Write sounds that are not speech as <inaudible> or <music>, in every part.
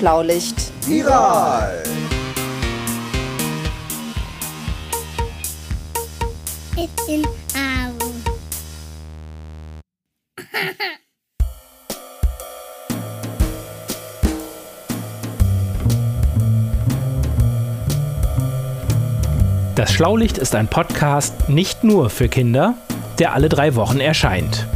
Schlaulicht. Viral. Das Schlaulicht ist ein Podcast nicht nur für Kinder, der alle drei Wochen erscheint.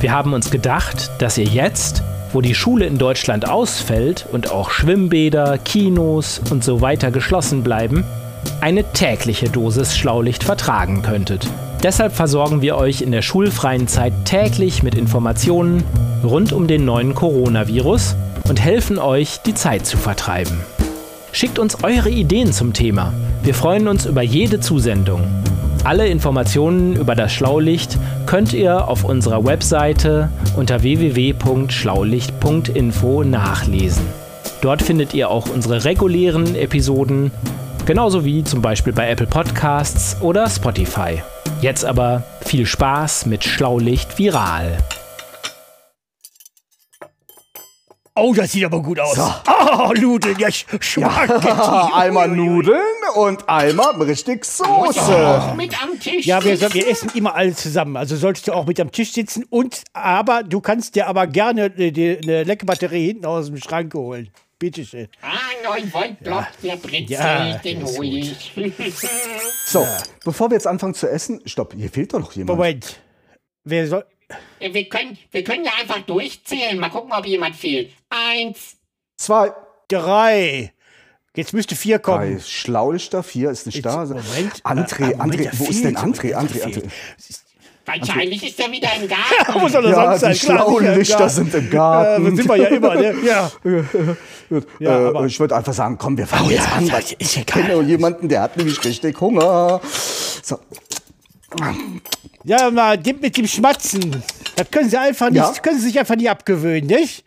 Wir haben uns gedacht, dass ihr jetzt, wo die Schule in Deutschland ausfällt und auch Schwimmbäder, Kinos und so weiter geschlossen bleiben, eine tägliche Dosis Schlaulicht vertragen könntet. Deshalb versorgen wir euch in der schulfreien Zeit täglich mit Informationen rund um den neuen Coronavirus und helfen euch, die Zeit zu vertreiben. Schickt uns eure Ideen zum Thema. Wir freuen uns über jede Zusendung. Alle Informationen über das Schlaulicht könnt ihr auf unserer Webseite unter www.schlaulicht.info nachlesen. Dort findet ihr auch unsere regulären Episoden, genauso wie zum Beispiel bei Apple Podcasts oder Spotify. Jetzt aber viel Spaß mit Schlaulicht Viral. Oh, das sieht aber gut aus. Oh, Nudeln, ja, Spaghetti. <laughs> einmal Nudeln und einmal richtig Soße. mit am Tisch. Ja, wir, so- wir essen immer alle zusammen. Also solltest du auch mit am Tisch sitzen. Und aber du kannst dir aber gerne äh, die, eine leckere Batterie hinten aus dem Schrank holen. Bitteschön. Ah, 9 Volt Block, der Brezel, Ja, den ist hol <laughs> ich. So, bevor wir jetzt anfangen zu essen, stopp, hier fehlt doch noch jemand. Moment. Wer soll. Wir, können, wir können ja einfach durchzählen. Mal gucken, ob jemand fehlt. Eins. Zwei, Drei. Jetzt müsste vier kommen. drei, Schlaulichter, vier ist nicht da. Moment. André, Ah, Moment, André, wo ist denn André? André, fehlt. André. Wahrscheinlich ist er wieder im <laughs> Garten. Wo soll er Ja, sonst sein? die Klar, Schlaulichter Garten. sind im Äh, Garten. das sind wir ja immer, ne? Ja. <laughs> Ja, äh, aber- ich würde einfach sagen, komm, wir fangen jetzt ja, an, ja, weil ist ich egal. kenne jemanden, der hat nämlich richtig Hunger. So, Ja, mal mit dem Schmatzen. Das können Sie einfach nicht, Ja. können Sie sich einfach nicht abgewöhnen, nicht?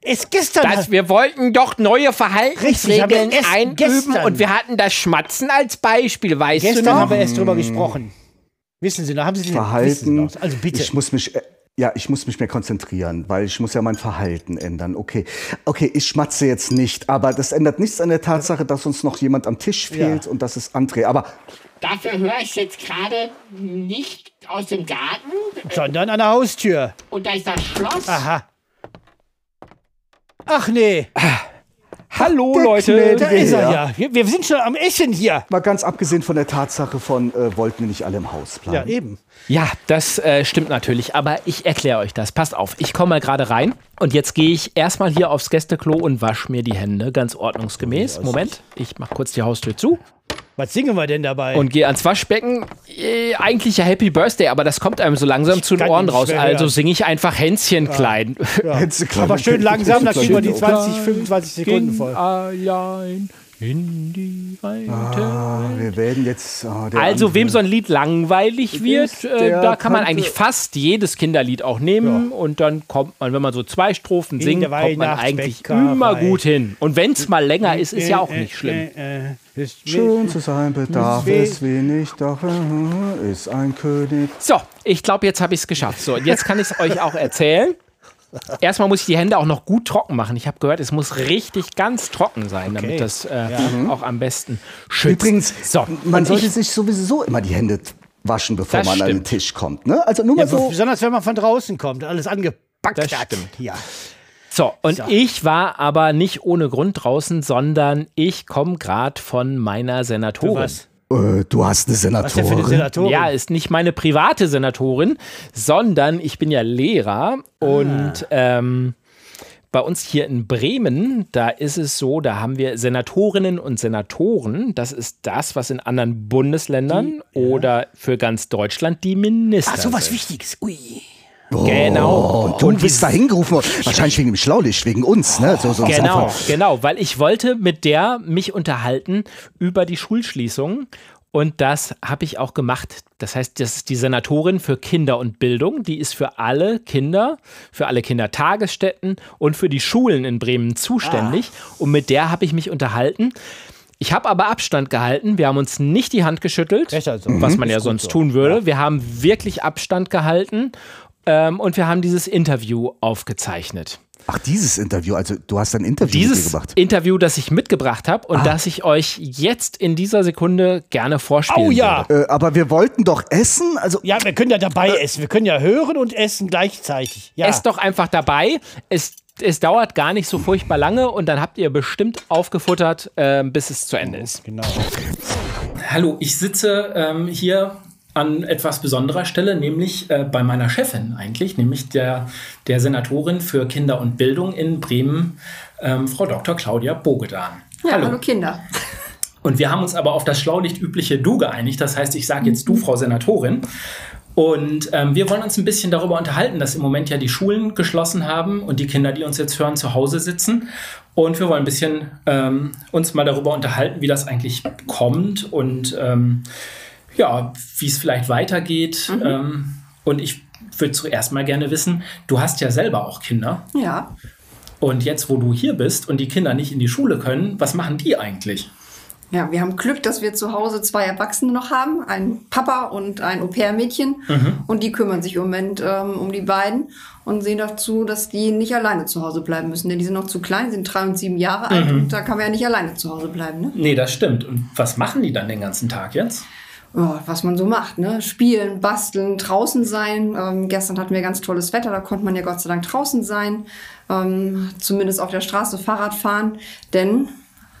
Es gestern. Das, wir wollten doch neue Verhaltensregeln Richtig, einüben gestern. und wir hatten das Schmatzen als Beispiel, weißt gestern du noch? haben wir erst drüber gesprochen. Wissen Sie noch, haben Sie den Verhalten. Sie noch? Also bitte. Ich muss mich, äh, ja, ich muss mich mehr konzentrieren, weil ich muss ja mein Verhalten ändern. Okay, okay, ich schmatze jetzt nicht, aber das ändert nichts an der Tatsache, dass uns noch jemand am Tisch fehlt und das ist André. Aber Dafür höre ich jetzt gerade nicht aus dem Garten. Sondern an der Haustür. Und da ist das Schloss. Aha. Ach nee, Hallo der Leute. Da ist er Ja. ja. Wir, wir sind schon am Essen hier. mal ganz abgesehen von der Tatsache von, äh, wollten wir nicht alle im Haus Ja, bleiben. eben. Ja, das äh, stimmt natürlich, aber ich erkläre euch das. Passt auf, ich komme mal gerade rein und jetzt gehe ich erstmal hier aufs Gästeklo und wasche mir die Hände, ganz ordnungsgemäß. Moment, ich mache kurz die Haustür zu Was singen wir denn dabei? und gehe ans Waschbecken. Äh, eigentlich ja Happy Birthday, aber das kommt einem so langsam zu den Ohren raus. Also singe ich einfach Hänschen klein. Hättest du klar- Aber schön langsam, dann kriegen wir die Schön- 20, 25 Sekunden voll. allein in die weite Ah, wir werden jetzt. der Also, wem so ein Lied langweilig wird, äh, da kann man eigentlich fast jedes Kinderlied auch nehmen und dann kommt man, wenn man so zwei Strophen In singt, kommt man eigentlich Weihnachtsbäckerei. immer gut hin. Und wenn es mal länger ist, ist ja auch nicht schlimm. Äh, äh, ist Schön zu sein bedarf es wenig, doch äh, ist ein König. So, ich glaube, jetzt habe ich es geschafft. So, und jetzt kann ich es euch auch erzählen. Erstmal muss ich die Hände auch noch gut trocken machen. Ich habe gehört, es muss richtig ganz trocken sein, damit das äh, auch am besten schützt. Übrigens, so, man sollte ich, sich sowieso immer die Hände waschen, bevor man an den stimmt. Tisch kommt. Ne? Also nur mal Ja, so. besonders wenn man von draußen kommt, alles angepackt Das hat. stimmt. Ja. so, und ich war aber nicht ohne Grund draußen, sondern ich komme gerade von meiner Senatorin. Was? Äh, du hast eine Was denn für eine Senatorin. Senatorin? Ja, ist nicht meine private Senatorin, sondern ich bin ja Lehrer und ähm, bei uns hier in Bremen, da ist es so, da haben wir Senatorinnen und Senatoren. Das ist das, was in anderen Bundesländern oder für ganz Deutschland die Minister Ach, so was sind. Wichtiges. Ui. Genau. Und du bist da hingerufen worden. Wahrscheinlich wegen dem Schlaulicht, wegen uns. Ne? So, so Genau, genau, weil ich wollte mit der mich unterhalten über die Schulschließung und das habe ich auch gemacht. Das heißt, das ist die Senatorin für Kinder und Bildung, die ist für alle Kinder, für alle Kindertagesstätten und für die Schulen in Bremen zuständig und mit der habe ich mich unterhalten. Ich habe aber Abstand gehalten. Wir haben uns nicht die Hand geschüttelt, Besser so. was Mhm. man ja Ist gut sonst so. tun würde. Wir haben wirklich Abstand gehalten ähm, und wir haben dieses Interview aufgezeichnet. Ach, dieses Interview, also du hast ein Interview mit dir Dieses. Interview, das ich mitgebracht habe und das ich euch jetzt in dieser Sekunde gerne vorspielen Oh ja. Äh, aber wir wollten doch essen, also Ja, wir können ja dabei essen. Wir können ja hören und essen gleichzeitig. Ja. Esst doch einfach dabei. Es, es dauert gar nicht so furchtbar lange und dann habt ihr bestimmt aufgefuttert, äh, bis es zu Ende ist. Genau. Hallo, ich sitze ähm, hier an etwas besonderer Stelle, nämlich äh, bei meiner Chefin eigentlich, nämlich der, der Senatorin für Kinder und Bildung in Bremen, ähm, Frau Dr. Claudia Bogedan. Ja, hallo. Kinder. Und wir haben uns aber auf das schlaulicht übliche Du geeinigt. Das heißt, ich sage jetzt du, Frau Senatorin. Und ähm, wir wollen uns ein bisschen darüber unterhalten, dass im Moment ja die Schulen geschlossen haben und die Kinder, die uns jetzt hören, zu Hause sitzen. Und wir wollen ein bisschen ähm, uns mal darüber unterhalten, wie das eigentlich kommt und ähm, ja, wie es vielleicht weitergeht. Ähm, und ich würde zuerst mal gerne wissen, du hast ja selber auch Kinder. Ja. Und jetzt, wo du hier bist und die Kinder nicht in die Schule können, was machen die eigentlich? Ja, wir haben Glück, dass wir zu Hause zwei Erwachsene noch haben, ein Papa und ein Au-pair-Mädchen. Und die kümmern sich im Moment ähm, um die beiden und sehen dazu, dass die nicht alleine zu Hause bleiben müssen. Denn die sind noch zu klein, sind drei und sieben Jahre alt und da kann man ja nicht alleine zu Hause bleiben. Ne? Nee, das stimmt. Und was machen die dann den ganzen Tag jetzt? Ja, was man so macht, ne? Spielen, basteln, draußen sein. Ähm, gestern hatten wir ganz tolles Wetter, da konnte man ja Gott sei Dank draußen sein. Ähm, zumindest auf der Straße Fahrrad fahren. Denn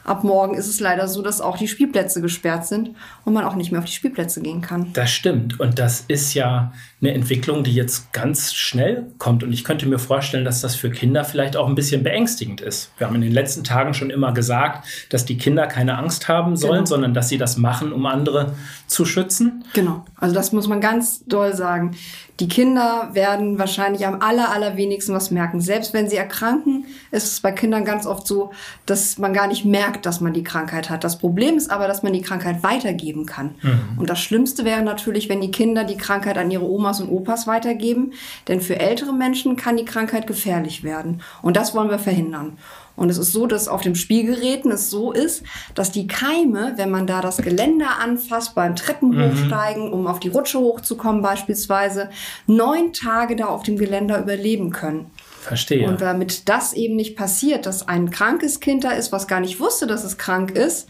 ab morgen ist es leider so, dass auch die Spielplätze gesperrt sind und man auch nicht mehr auf die Spielplätze gehen kann. Das stimmt. Und das ist ja eine Entwicklung, die jetzt ganz schnell kommt. Und ich könnte mir vorstellen, dass das für Kinder vielleicht auch ein bisschen beängstigend ist. Wir haben in den letzten Tagen schon immer gesagt, dass die Kinder keine Angst haben sollen, Genau. sondern dass sie das machen, um andere zu schützen. Genau, also das muss man ganz doll sagen. Die Kinder werden wahrscheinlich am aller, allerwenigsten was merken. Selbst wenn sie erkranken, ist es bei Kindern ganz oft so, dass man gar nicht merkt, dass man die Krankheit hat. Das Problem ist aber, dass man die Krankheit weitergeben kann. Und das Schlimmste wäre natürlich, wenn die Kinder die Krankheit an ihre Omas und Opas weitergeben. Denn für ältere Menschen kann die Krankheit gefährlich werden. Und das wollen wir verhindern. Und es ist so, dass auf dem Spielgeräten es so ist, dass die Keime, wenn man da das Geländer anfasst, beim Treppen hochsteigen, um auf die Rutsche hochzukommen beispielsweise, neun Tage da auf dem Geländer überleben können. Verstehe. Und damit das eben nicht passiert, dass ein krankes Kind da ist, was gar nicht wusste, dass es krank ist,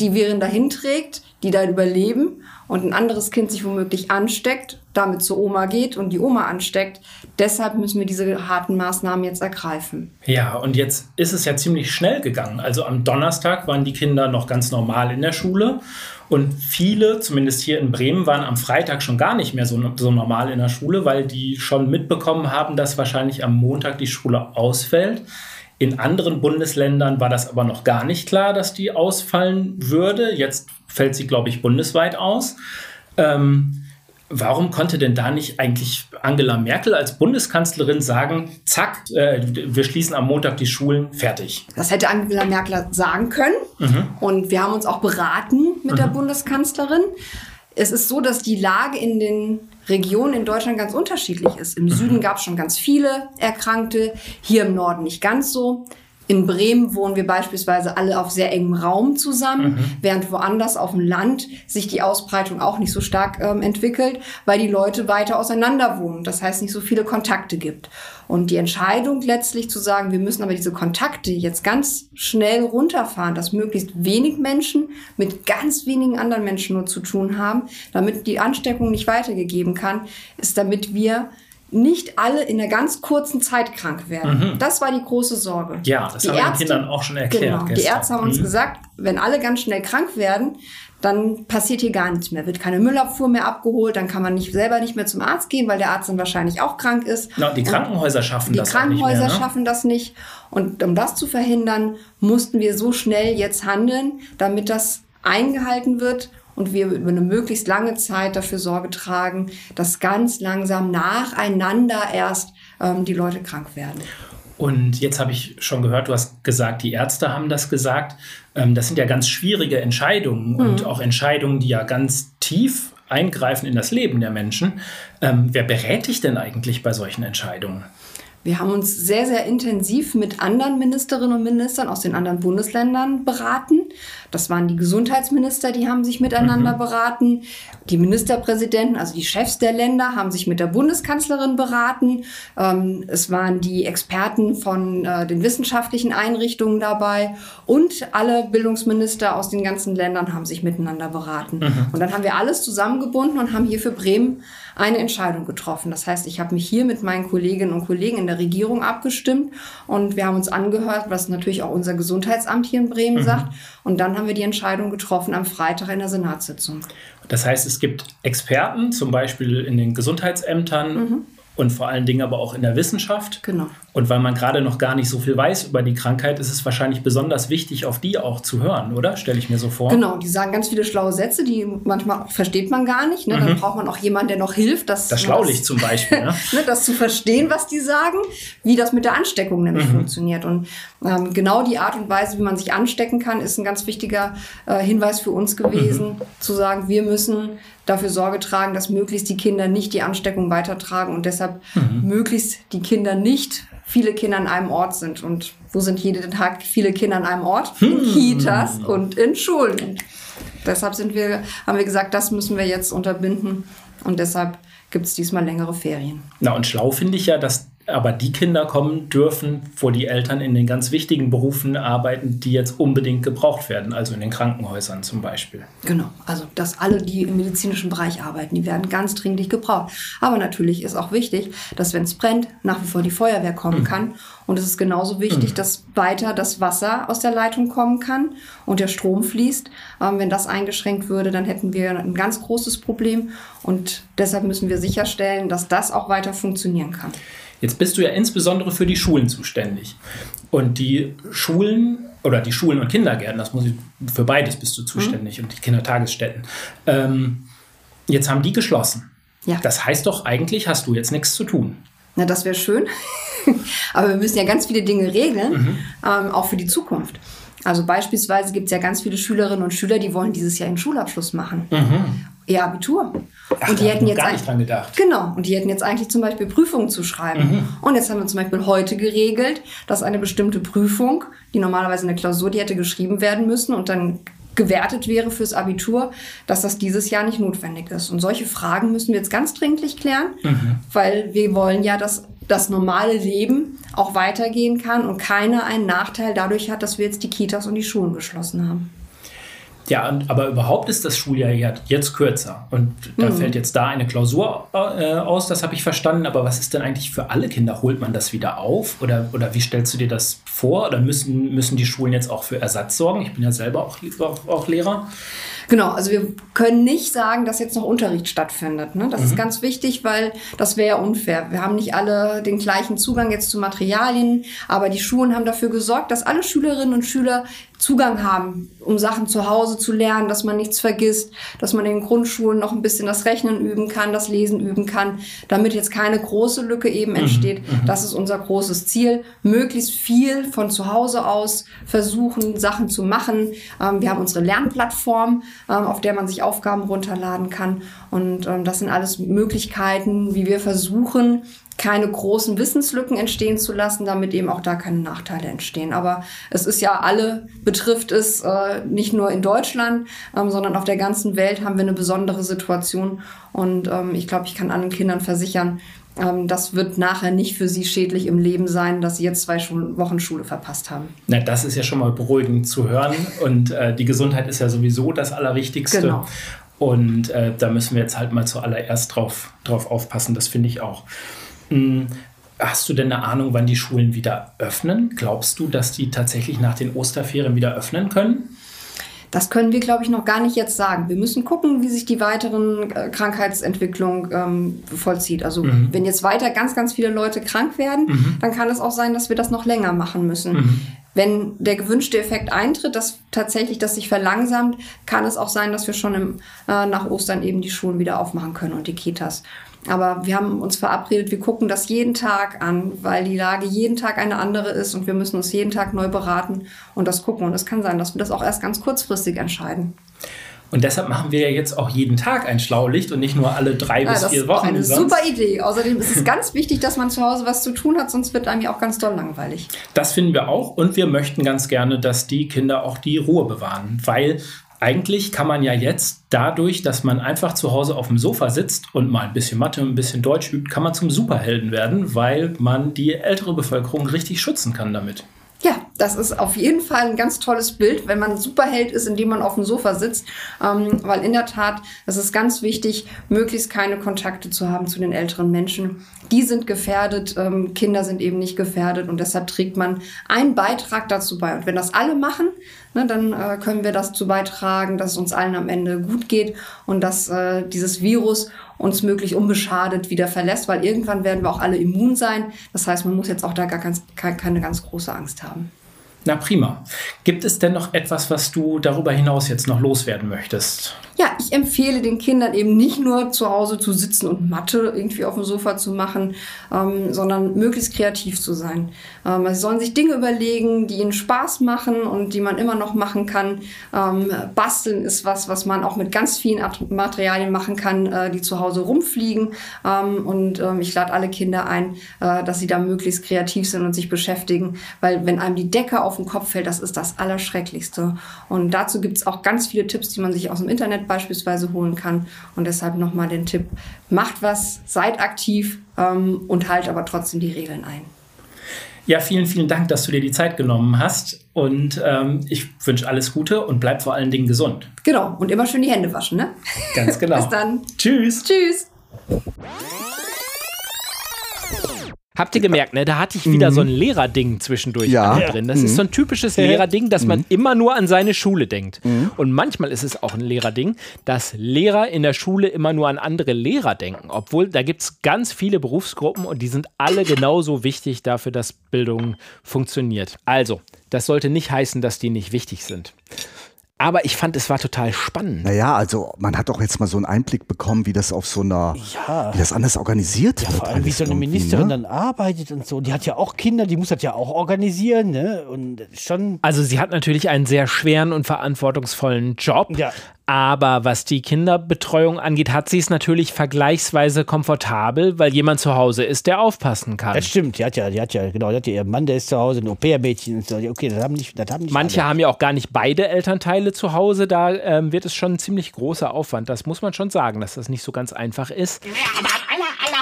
die Viren dahin trägt, die da überleben und ein anderes Kind sich womöglich ansteckt, damit zur Oma geht und die Oma ansteckt. Deshalb müssen wir diese harten Maßnahmen jetzt ergreifen. Ja, und jetzt ist es ja ziemlich schnell gegangen. Also am Donnerstag waren die Kinder noch ganz normal in der Schule. Und viele, zumindest hier in Bremen, waren am Freitag schon gar nicht mehr so, so normal in der Schule, weil die schon mitbekommen haben, dass wahrscheinlich am Montag die Schule ausfällt. In anderen Bundesländern war das aber noch gar nicht klar, dass die ausfallen würde. Jetzt fällt sie, glaube ich, bundesweit aus. Ähm, warum konnte denn da nicht eigentlich Angela Merkel als Bundeskanzlerin sagen, zack, äh, wir schließen am Montag die Schulen, fertig? Das hätte Angela Merkel sagen können. Und wir haben uns auch beraten mit der Bundeskanzlerin. Es ist so, dass die Lage in den Regionen in Deutschland ganz unterschiedlich ist. Im Süden gab es schon ganz viele Erkrankte, hier im Norden nicht ganz so. In Bremen wohnen wir beispielsweise alle auf sehr engem Raum zusammen, während woanders auf dem Land sich die Ausbreitung auch nicht so stark ähm, entwickelt, weil die Leute weiter auseinander wohnen. Das heißt, nicht so viele Kontakte gibt. Und die Entscheidung letztlich zu sagen, wir müssen aber diese Kontakte jetzt ganz schnell runterfahren, dass möglichst wenig Menschen mit ganz wenigen anderen Menschen nur zu tun haben, damit die Ansteckung nicht weitergegeben kann, ist damit wir nicht alle in einer ganz kurzen Zeit krank werden. Das war die große Sorge. Ja, das haben wir den Kindern auch schon erklärt Genau, die. Ärzte haben uns Mhm. gesagt, wenn alle ganz schnell krank werden, dann passiert hier gar nichts mehr. Wird keine Müllabfuhr mehr abgeholt, dann kann man nicht selber nicht mehr zum Arzt gehen, weil der Arzt dann wahrscheinlich auch krank ist. Na, die Krankenhäuser schaffen die das Krankenhäuser nicht mehr. Ne? schaffen das nicht. Und um das zu verhindern, mussten wir so schnell jetzt handeln, damit das eingehalten wird und wir über eine möglichst lange Zeit dafür Sorge tragen, dass ganz langsam nacheinander erst ähm, die Leute krank werden. Und jetzt habe ich schon gehört, du hast gesagt, die Ärzte haben das gesagt. Ähm, das sind ja ganz schwierige Entscheidungen und auch Entscheidungen, die ja ganz tief eingreifen in das Leben der Menschen. Ähm, wer berät dich denn eigentlich bei solchen Entscheidungen? Wir haben uns sehr, sehr intensiv mit anderen Ministerinnen und Ministern aus den anderen Bundesländern beraten. Das waren die Gesundheitsminister, die haben sich miteinander beraten. Die Ministerpräsidenten, also die Chefs der Länder, haben sich mit der Bundeskanzlerin beraten. Ähm, es waren die Experten von äh, den wissenschaftlichen Einrichtungen dabei und alle Bildungsminister aus den ganzen Ländern haben sich miteinander beraten. Und dann haben wir alles zusammengebunden und haben hier für Bremen eine Entscheidung getroffen. Das heißt, ich habe mich hier mit meinen Kolleginnen und Kollegen in der Regierung abgestimmt und wir haben uns angehört, was natürlich auch unser Gesundheitsamt hier in Bremen sagt. Und dann haben wir die Entscheidung getroffen am Freitag in der Senatssitzung. Das heißt, es gibt Experten, zum Beispiel in den Gesundheitsämtern und vor allen Dingen aber auch in der Wissenschaft. Genau. Und weil man gerade noch gar nicht so viel weiß über die Krankheit, ist es wahrscheinlich besonders wichtig, auf die auch zu hören, oder? Stelle ich mir so vor. Genau, die sagen ganz viele schlaue Sätze, die manchmal versteht man gar nicht. Ne? Dann braucht man auch jemanden, der noch hilft, das, Das Schlaulicht zum Beispiel. Ne? <laughs> ne, das zu verstehen, was die sagen, wie das mit der Ansteckung nämlich funktioniert. Und ähm, genau die Art und Weise, wie man sich anstecken kann, ist ein ganz wichtiger äh, Hinweis für uns gewesen, zu sagen, wir müssen dafür Sorge tragen, dass möglichst die Kinder nicht die Ansteckung weitertragen und deshalb möglichst die Kinder nicht viele Kinder an einem Ort sind. Und wo sind jeden Tag viele Kinder an einem Ort? In Kitas und in Schulen. Und deshalb sind wir, haben wir gesagt, das müssen wir jetzt unterbinden. Und deshalb gibt es diesmal längere Ferien. Na, und schlau finde ich ja, dass aber die Kinder kommen dürfen, wo die Eltern in den ganz wichtigen Berufen arbeiten, die jetzt unbedingt gebraucht werden, also in den Krankenhäusern zum Beispiel. Genau, also dass alle, die im medizinischen Bereich arbeiten, die werden ganz dringlich gebraucht. Aber natürlich ist auch wichtig, dass wenn es brennt, nach wie vor die Feuerwehr kommen kann. Und es ist genauso wichtig, dass weiter das Wasser aus der Leitung kommen kann und der Strom fließt. Ähm, wenn das eingeschränkt würde, dann hätten wir ein ganz großes Problem. Und deshalb müssen wir sicherstellen, dass das auch weiter funktionieren kann. Jetzt bist du ja insbesondere für die Schulen zuständig. Und die Schulen oder die Schulen und Kindergärten, das muss ich, für beides bist du zuständig und die Kindertagesstätten. Ähm, jetzt haben die geschlossen. Ja. Das heißt doch, eigentlich hast du jetzt nichts zu tun. Na, das wäre schön. <laughs> Aber wir müssen ja ganz viele Dinge regeln, ähm, auch für die Zukunft. Also beispielsweise gibt es ja ganz viele Schülerinnen und Schüler, die wollen dieses Jahr einen Schulabschluss machen. Ihr Abitur. Ach, und die hätten jetzt gar nicht dran gedacht. Genau. Und die hätten jetzt eigentlich zum Beispiel Prüfungen zu schreiben. Und jetzt haben wir zum Beispiel heute geregelt, dass eine bestimmte Prüfung, die normalerweise eine Klausur, die hätte geschrieben werden müssen und dann gewertet wäre fürs Abitur, dass das dieses Jahr nicht notwendig ist. Und solche Fragen müssen wir jetzt ganz dringlich klären, weil wir wollen ja, dass das normale Leben auch weitergehen kann und keiner einen Nachteil dadurch hat, dass wir jetzt die Kitas und die Schulen geschlossen haben. Ja, und, aber überhaupt ist das Schuljahr ja jetzt kürzer. Und da Mhm. fällt jetzt da eine Klausur äh, aus, das habe ich verstanden. Aber was ist denn eigentlich für alle Kinder? Holt man das wieder auf? Oder, oder wie stellst du dir das vor? Oder müssen, müssen die Schulen jetzt auch für Ersatz sorgen? Ich bin ja selber auch, auch, auch Lehrer. Genau, also wir können nicht sagen, dass jetzt noch Unterricht stattfindet. Ne? Das Mhm. ist ganz wichtig, weil das wäre ja unfair. Wir haben nicht alle den gleichen Zugang jetzt zu Materialien, aber die Schulen haben dafür gesorgt, dass alle Schülerinnen und Schüler Zugang haben, um Sachen zu Hause zu lernen, dass man nichts vergisst, dass man in den Grundschulen noch ein bisschen das Rechnen üben kann, das Lesen üben kann, damit jetzt keine große Lücke eben entsteht. Das ist unser großes Ziel, möglichst viel von zu Hause aus versuchen, Sachen zu machen. Ähm, wir haben unsere Lernplattform, auf der man sich Aufgaben runterladen kann. Und ähm, das sind alles Möglichkeiten, wie wir versuchen, keine großen Wissenslücken entstehen zu lassen, damit eben auch da keine Nachteile entstehen. Aber es ist ja alle, betrifft es äh, nicht nur in Deutschland, ähm, sondern auf der ganzen Welt haben wir eine besondere Situation. Und ähm, ich glaube, ich kann allen Kindern versichern, ähm, das wird nachher nicht für sie schädlich im Leben sein, dass sie jetzt zwei Wochen Schule verpasst haben. Na, das ist ja schon mal beruhigend zu hören. Und äh, die Gesundheit ist ja sowieso das Allerwichtigste. Genau. Und äh, da müssen wir jetzt halt mal zuallererst drauf, drauf aufpassen. Das finde ich auch. Hm, Hast du denn eine Ahnung, wann die Schulen wieder öffnen? Glaubst du, dass die tatsächlich nach den Osterferien wieder öffnen können? Das können wir, glaube ich, noch gar nicht jetzt sagen. Wir müssen gucken, wie sich die weiteren äh, Krankheitsentwicklung ähm, vollzieht. Also wenn jetzt weiter ganz, ganz viele Leute krank werden, dann kann es auch sein, dass wir das noch länger machen müssen. Wenn der gewünschte Effekt eintritt, dass tatsächlich das sich verlangsamt, kann es auch sein, dass wir schon im, äh, nach Ostern eben die Schulen wieder aufmachen können und die Kitas. Aber wir haben uns verabredet, wir gucken das jeden Tag an, weil die Lage jeden Tag eine andere ist und wir müssen uns jeden Tag neu beraten und das gucken. Und es kann sein, dass wir das auch erst ganz kurzfristig entscheiden. Und deshalb machen wir ja jetzt auch jeden Tag ein Schlaulicht und nicht nur alle drei Ja, bis das vier ist Wochen. eine wie sonst. super Idee. Außerdem ist es ganz wichtig, dass man zu Hause was zu tun hat, sonst wird einem ja auch ganz doll langweilig. Das finden wir auch und wir möchten ganz gerne, dass die Kinder auch die Ruhe bewahren, weil eigentlich kann man ja jetzt dadurch, dass man einfach zu Hause auf dem Sofa sitzt und mal ein bisschen Mathe, ein bisschen Deutsch übt, kann man zum Superhelden werden, weil man die ältere Bevölkerung richtig schützen kann damit. Ja, das ist auf jeden Fall ein ganz tolles Bild, wenn man Superheld ist, indem man auf dem Sofa sitzt. Ähm, weil in der Tat, es ist ganz wichtig, möglichst keine Kontakte zu haben zu den älteren Menschen. Die sind gefährdet, ähm, Kinder sind eben nicht gefährdet und deshalb trägt man einen Beitrag dazu bei. Und wenn das alle machen, ne, dann äh, können wir dazu beitragen, dass es uns allen am Ende gut geht und dass äh, dieses Virus uns möglich unbeschadet wieder verlässt, weil irgendwann werden wir auch alle immun sein. Das heißt, man muss jetzt auch da gar ganz, ke- keine ganz große Angst haben. Na prima. Gibt es denn noch etwas, was du darüber hinaus jetzt noch loswerden möchtest? Ich empfehle den Kindern eben nicht nur zu Hause zu sitzen und Mathe irgendwie auf dem Sofa zu machen, ähm, sondern möglichst kreativ zu sein. Ähm, sie sollen sich Dinge überlegen, die ihnen Spaß machen und die man immer noch machen kann. Ähm, Basteln ist was, was man auch mit ganz vielen Materialien machen kann, äh, die zu Hause rumfliegen. Ähm, und ähm, ich lade alle Kinder ein, äh, dass sie da möglichst kreativ sind und sich beschäftigen, weil wenn einem die Decke auf den Kopf fällt, das ist das Allerschrecklichste. Und dazu gibt es auch ganz viele Tipps, die man sich aus dem Internet beispielsweise holen kann. Und deshalb nochmal den Tipp, macht was, seid aktiv ähm, und halt aber trotzdem die Regeln ein. Ja, vielen, vielen Dank, dass du dir die Zeit genommen hast. Und ähm, ich wünsche alles Gute und bleib vor allen Dingen gesund. Genau, und immer schön die Hände waschen, ne? Ganz genau. <laughs> Bis dann. Tschüss. Tschüss. Habt ihr gemerkt, ne? Da hatte ich wieder so ein Lehrerding zwischendurch Ja. drin. Das ist so ein typisches Lehrerding, dass man immer nur an seine Schule denkt. Und manchmal ist es auch ein Lehrerding, dass Lehrer in der Schule immer nur an andere Lehrer denken. Obwohl, da gibt es ganz viele Berufsgruppen und die sind alle genauso wichtig dafür, dass Bildung funktioniert. Also, das sollte nicht heißen, dass die nicht wichtig sind. Aber ich fand, es war total spannend. Naja, also man hat doch jetzt mal so einen Einblick bekommen, wie das auf so einer, wie das anders organisiert Ja, wird. vor allem, wie so eine Ministerin ne? dann arbeitet und so. Die hat ja auch Kinder, die muss das ja auch organisieren, ne? Und schon. Also sie hat natürlich einen sehr schweren und verantwortungsvollen Job. Ja. Aber was die Kinderbetreuung angeht, hat sie es natürlich vergleichsweise komfortabel, weil jemand zu Hause ist, der aufpassen kann. Das stimmt, die hat ja, die hat ja, genau, die hat ja ihren Mann, der ist zu Hause, ein Au-pair-Mädchen. Okay, das haben nicht, das haben nicht Manche alle. haben ja auch gar nicht beide Elternteile zu Hause. Da ähm, wird es schon ein ziemlich großer Aufwand. Das muss man schon sagen, dass das nicht so ganz einfach ist. Ja, aber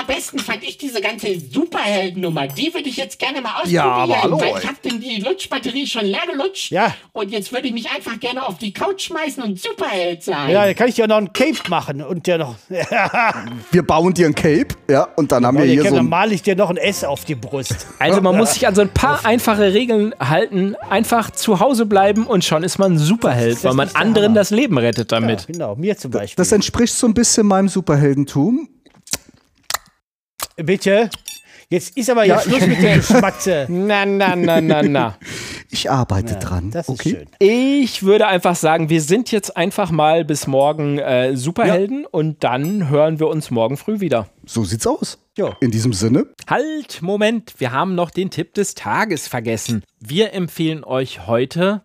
am allerbesten fand ich diese ganze Superheldennummer. Die würde ich jetzt gerne mal ausprobieren. Ja, aber hallo, Weil ich habe denn die Lutschbatterie schon leer gelutscht. Ja. Und jetzt würde ich mich einfach gerne auf die Couch schmeißen und Superheld sein. Ja, da kann ich ja noch ein Cape machen und ja noch. <laughs> Wir bauen dir ein Cape, ja, und dann haben wir hier so dann ein, male ich dir noch ein S auf die Brust. Also man muss sich an so ein paar einfache Regeln halten. Einfach zu Hause bleiben und schon ist man ein Superheld, weil man anderen das Leben rettet damit. Genau, mir zum Beispiel. das entspricht so ein bisschen meinem Superheldentum. Bitte? Jetzt ist aber Ja, jetzt Schluss mit der Geschmatze. <laughs> Na, na, na, na, na. Ich arbeite dran. Das ist okay. schön. Ich würde einfach sagen, wir sind jetzt einfach mal bis morgen äh, Superhelden und dann hören wir uns morgen früh wieder. So sieht's aus. Ja. In diesem Sinne, Halt, Moment, wir haben noch den Tipp des Tages vergessen. Wir empfehlen euch heute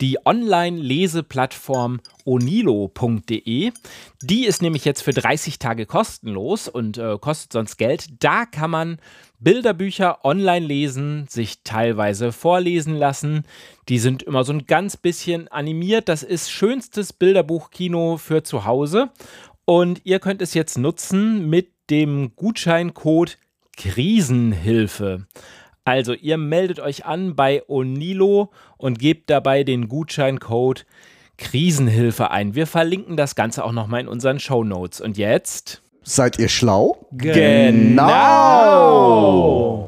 die Online-Leseplattform onilo.de. Die ist nämlich jetzt für 30 Tage kostenlos und äh, kostet sonst Geld. Da kann man Bilderbücher online lesen, sich teilweise vorlesen lassen. Die sind immer so ein ganz bisschen animiert. Das ist schönstes Bilderbuchkino für zu Hause. Und ihr könnt es jetzt nutzen mit dem Gutscheincode Krisenhilfe. Also ihr meldet euch an bei Onilo und gebt dabei den Gutscheincode Krisenhilfe Krisenhilfe ein. Wir verlinken das Ganze auch nochmal in unseren Show Notes. Und jetzt? Seid ihr schlau? Genau! genau.